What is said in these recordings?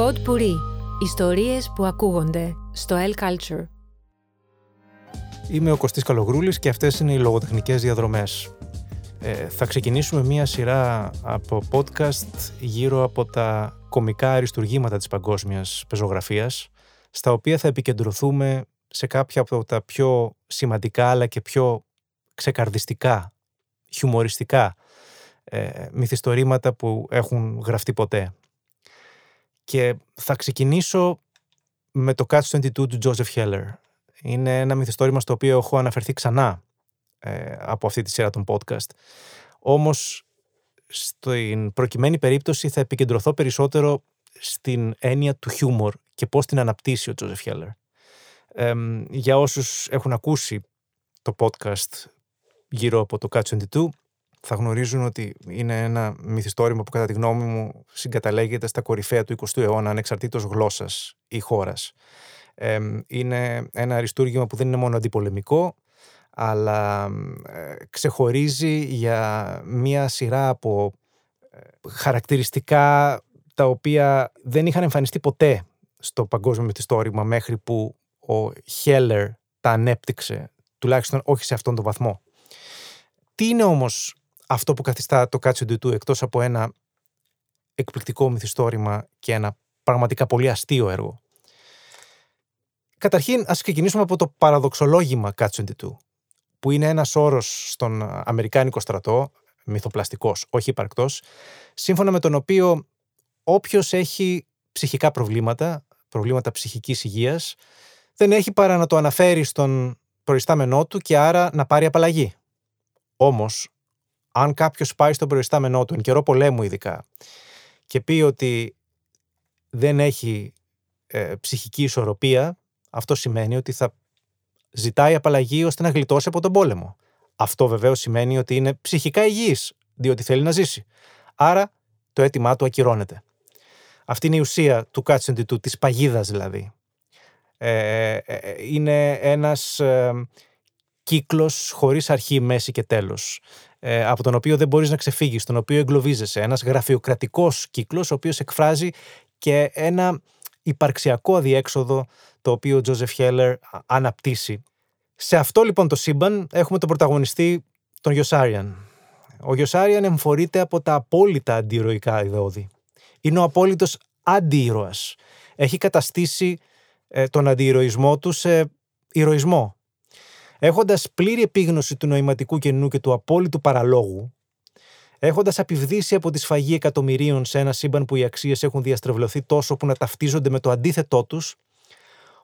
Pod Puri. Ιστορίες που ακούγονται στο El Culture. Είμαι ο Κωστής Καλογρούλης και αυτές είναι οι λογοτεχνικές διαδρομές. Ε, θα ξεκινήσουμε μία σειρά από podcast γύρω από τα κομικά αριστουργήματα της παγκόσμιας πεζογραφίας, στα οποία θα επικεντρωθούμε σε κάποια από τα πιο σημαντικά αλλά και πιο ξεκαρδιστικά, χιουμοριστικά ε, μυθιστορήματα που έχουν γραφτεί ποτέ. Και θα ξεκινήσω με το Catch 22 του Joseph Heller. Είναι ένα μυθιστόρημα στο οποίο έχω αναφερθεί ξανά ε, από αυτή τη σειρά των podcast. Όμως, στην προκειμένη περίπτωση θα επικεντρωθώ περισσότερο στην έννοια του χιούμορ και πώς την αναπτύσσει ο Joseph Heller. Ε, για όσους έχουν ακούσει το podcast γύρω από το Catch 22, θα γνωρίζουν ότι είναι ένα μυθιστόρημα που κατά τη γνώμη μου συγκαταλέγεται στα κορυφαία του 20ου αιώνα ανεξαρτήτως γλώσσας ή χώρας. είναι ένα αριστούργημα που δεν είναι μόνο αντιπολεμικό, αλλά ε, ξεχωρίζει για μία σειρά από ε, χαρακτηριστικά τα οποία δεν είχαν εμφανιστεί ποτέ στο παγκόσμιο μυθιστόρημα μέχρι που ο Χέλλερ τα ανέπτυξε, τουλάχιστον όχι σε αυτόν τον βαθμό. Τι είναι όμως αυτό που καθιστά το Κάτσιο Ντουτού εκτός από ένα εκπληκτικό μυθιστόρημα και ένα πραγματικά πολύ αστείο έργο. Καταρχήν, ας ξεκινήσουμε από το παραδοξολόγημα Κάτσιο Ντουτού, που είναι ένας όρος στον Αμερικάνικο στρατό, μυθοπλαστικός, όχι υπαρκτός, σύμφωνα με τον οποίο όποιος έχει ψυχικά προβλήματα, προβλήματα ψυχικής υγείας, δεν έχει παρά να το αναφέρει στον προϊστάμενό του και άρα να πάρει απαλλαγή. Όμως, αν κάποιος πάει στον προϊστάμενό του, εν καιρό πολέμου ειδικά, και πει ότι δεν έχει ε, ψυχική ισορροπία, αυτό σημαίνει ότι θα ζητάει απαλλαγή ώστε να γλιτώσει από τον πόλεμο. Αυτό βεβαίως σημαίνει ότι είναι ψυχικά υγιής, διότι θέλει να ζήσει. Άρα το αίτημά του ακυρώνεται. Αυτή είναι η ουσία του κάτσεντι του, της παγίδας δηλαδή. Ε, ε, ε είναι ένας ε, κύκλος χωρίς αρχή, μέση και τέλος ε, από τον οποίο δεν μπορείς να ξεφύγεις, τον οποίο εγκλωβίζεσαι. Ένας γραφειοκρατικός κύκλος, ο οποίος εκφράζει και ένα υπαρξιακό αδιέξοδο το οποίο ο Τζόζεφ Χέλλερ αναπτύσσει. Σε αυτό λοιπόν το σύμπαν έχουμε τον πρωταγωνιστή, τον Γιωσάριαν. Ο Γιωσάριαν εμφορείται από τα απόλυτα αντιηρωικά ιδεώδη. Είναι ο απόλυτος αντιηρωας. Έχει καταστήσει ε, τον αντιηρωισμό του σε ηρωισμό. Έχοντας πλήρη επίγνωση του νοηματικού κενού και του απόλυτου παραλόγου, έχοντας απειβδίσει από τη σφαγή εκατομμυρίων σε ένα σύμπαν που οι αξίες έχουν διαστρεβλωθεί τόσο που να ταυτίζονται με το αντίθετό τους,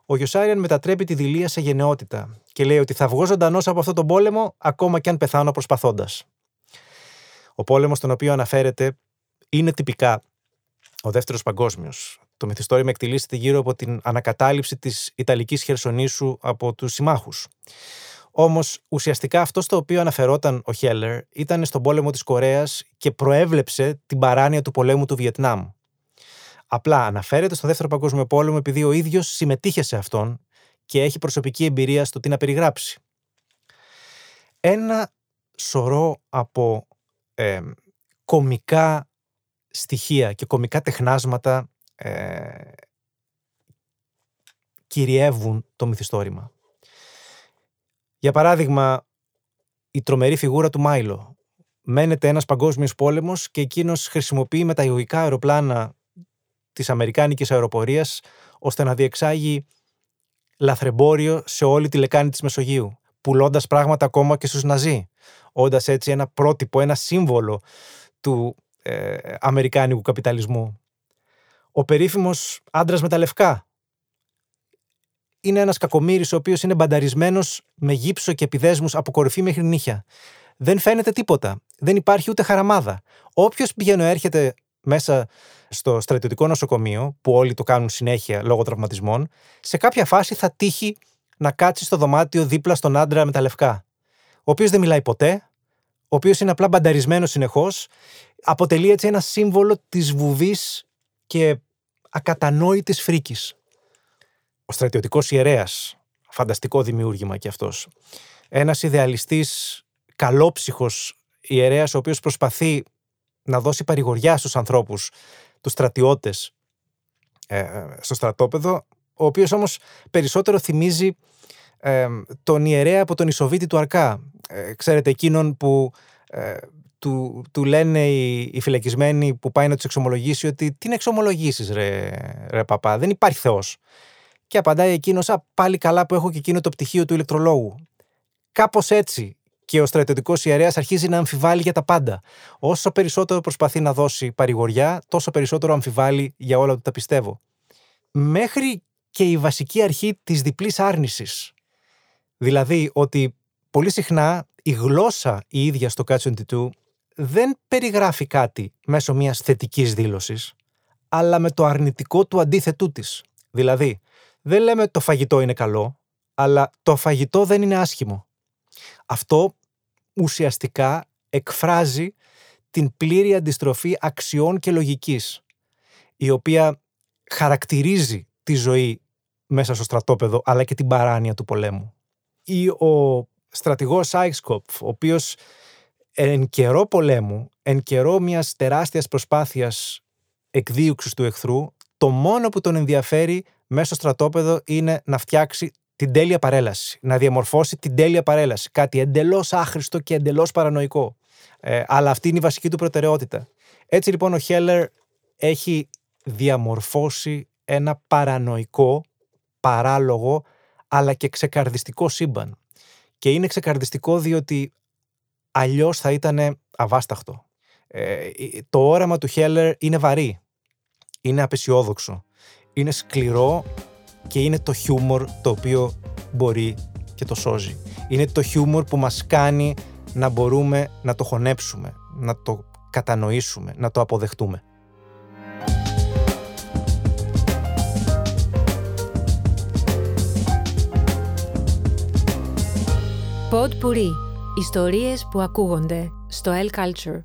ο Γιωσάριαν μετατρέπει τη δηλία σε γενναιότητα και λέει ότι θα βγω ζωντανός από αυτόν τον πόλεμο, ακόμα και αν πεθάνω προσπαθώντας. Ο πόλεμος στον οποίο αναφέρεται είναι τυπικά ο δεύτερος παγκόσμιος. Το μυθιστόρημα εκτελήσεται γύρω από την ανακατάληψη της Ιταλικής Χερσονήσου από τους συμμάχους. Όμως, ουσιαστικά αυτό στο οποίο αναφερόταν ο Χέλλερ ήταν στον πόλεμο της Κορέας και προέβλεψε την παράνοια του πολέμου του Βιετνάμ. Απλά αναφέρεται στο Δεύτερο Παγκόσμιο Πόλεμο επειδή ο ίδιος συμμετείχε σε αυτόν και έχει προσωπική εμπειρία στο τι να περιγράψει. Ένα σωρό από ε, κομικά στοιχεία και κομικά τεχνάσματα ε, κυριεύουν το μυθιστόρημα. Για παράδειγμα, η τρομερή φιγούρα του Μάιλο. Μένεται ένας παγκόσμιος πόλεμος και εκείνος χρησιμοποιεί μεταγωγικά αεροπλάνα της Αμερικάνικης αεροπορίας ώστε να διεξάγει λαθρεμπόριο σε όλη τη λεκάνη της Μεσογείου, πουλώντας πράγματα ακόμα και στους Ναζί, όντας έτσι ένα πρότυπο, ένα σύμβολο του ε, αμερικάνικου καπιταλισμού. Ο περίφημος άντρας με τα λευκά, είναι ένας κακομοίρη ο οποίος είναι μπανταρισμένος με γύψο και επιδέσμους από κορυφή μέχρι νύχια. Δεν φαίνεται τίποτα. Δεν υπάρχει ούτε χαραμάδα. Όποιος πηγαίνει έρχεται μέσα στο στρατιωτικό νοσοκομείο, που όλοι το κάνουν συνέχεια λόγω τραυματισμών, σε κάποια φάση θα τύχει να κάτσει στο δωμάτιο δίπλα στον άντρα με τα λευκά. Ο οποίος δεν μιλάει ποτέ, ο οποίος είναι απλά μπανταρισμένος συνεχώς, αποτελεί έτσι ένα σύμβολο της βουβής και ακατανόητης φρίκης ο στρατιωτικός ιερέας. Φανταστικό δημιούργημα κι αυτός. Ένας ιδεαλιστής, καλόψυχος ιερέας, ο οποίος προσπαθεί να δώσει παρηγοριά στους ανθρώπους, τους στρατιώτες, ε, στο στρατόπεδο, ο οποίος όμως περισσότερο θυμίζει ε, τον ιερέα από τον Ισοβίτη του Αρκά. Ε, ξέρετε, εκείνον που ε, του, του λένε οι, οι φυλακισμένοι που πάει να τους εξομολογήσει ότι τι να εξομολογήσεις, ρε, ρε παπά, δεν υπάρχει Θεός. Και απαντάει εκείνος, Α, πάλι καλά που έχω και εκείνο το πτυχίο του ηλεκτρολόγου. Κάπως έτσι και ο στρατιωτικός ιερέας αρχίζει να αμφιβάλλει για τα πάντα. Όσο περισσότερο προσπαθεί να δώσει παρηγοριά, τόσο περισσότερο αμφιβάλλει για όλα του τα πιστεύω. Μέχρι και η βασική αρχή της διπλής άρνησης. Δηλαδή ότι πολύ συχνά η γλώσσα η ίδια στο Catch 22 δεν περιγράφει κάτι μέσω μιας θετικής δήλωσης, αλλά με το αρνητικό του αντίθετού της. Δηλαδή, δεν λέμε το φαγητό είναι καλό, αλλά το φαγητό δεν είναι άσχημο. Αυτό ουσιαστικά εκφράζει την πλήρη αντιστροφή αξιών και λογικής, η οποία χαρακτηρίζει τη ζωή μέσα στο στρατόπεδο, αλλά και την παράνοια του πολέμου. Ή ο στρατηγός Άιξκοπ, ο οποίος εν καιρό πολέμου, εν καιρό μιας τεράστιας προσπάθειας εκδίωξης του εχθρού, το μόνο που τον ενδιαφέρει μέσα στο στρατόπεδο είναι να φτιάξει την τέλεια παρέλαση, να διαμορφώσει την τέλεια παρέλαση. Κάτι εντελώς άχρηστο και εντελώς παρανοϊκό. Ε, αλλά αυτή είναι η βασική του προτεραιότητα. Έτσι λοιπόν ο Χέλλερ έχει διαμορφώσει ένα παρανοϊκό, παράλογο, αλλά και ξεκαρδιστικό σύμπαν. Και είναι ξεκαρδιστικό διότι αλλιώς θα ήταν αβάσταχτο. Ε, το όραμα του Χέλλερ είναι βαρύ. Είναι απεσιόδοξο. Είναι σκληρό και είναι το χιούμορ το οποίο μπορεί και το σώζει. Είναι το χιούμορ που μας κάνει να μπορούμε να το χωνέψουμε, να το κατανοήσουμε, να το αποδεχτούμε. Pod Ιστορίες που ακούγονται στο L Culture.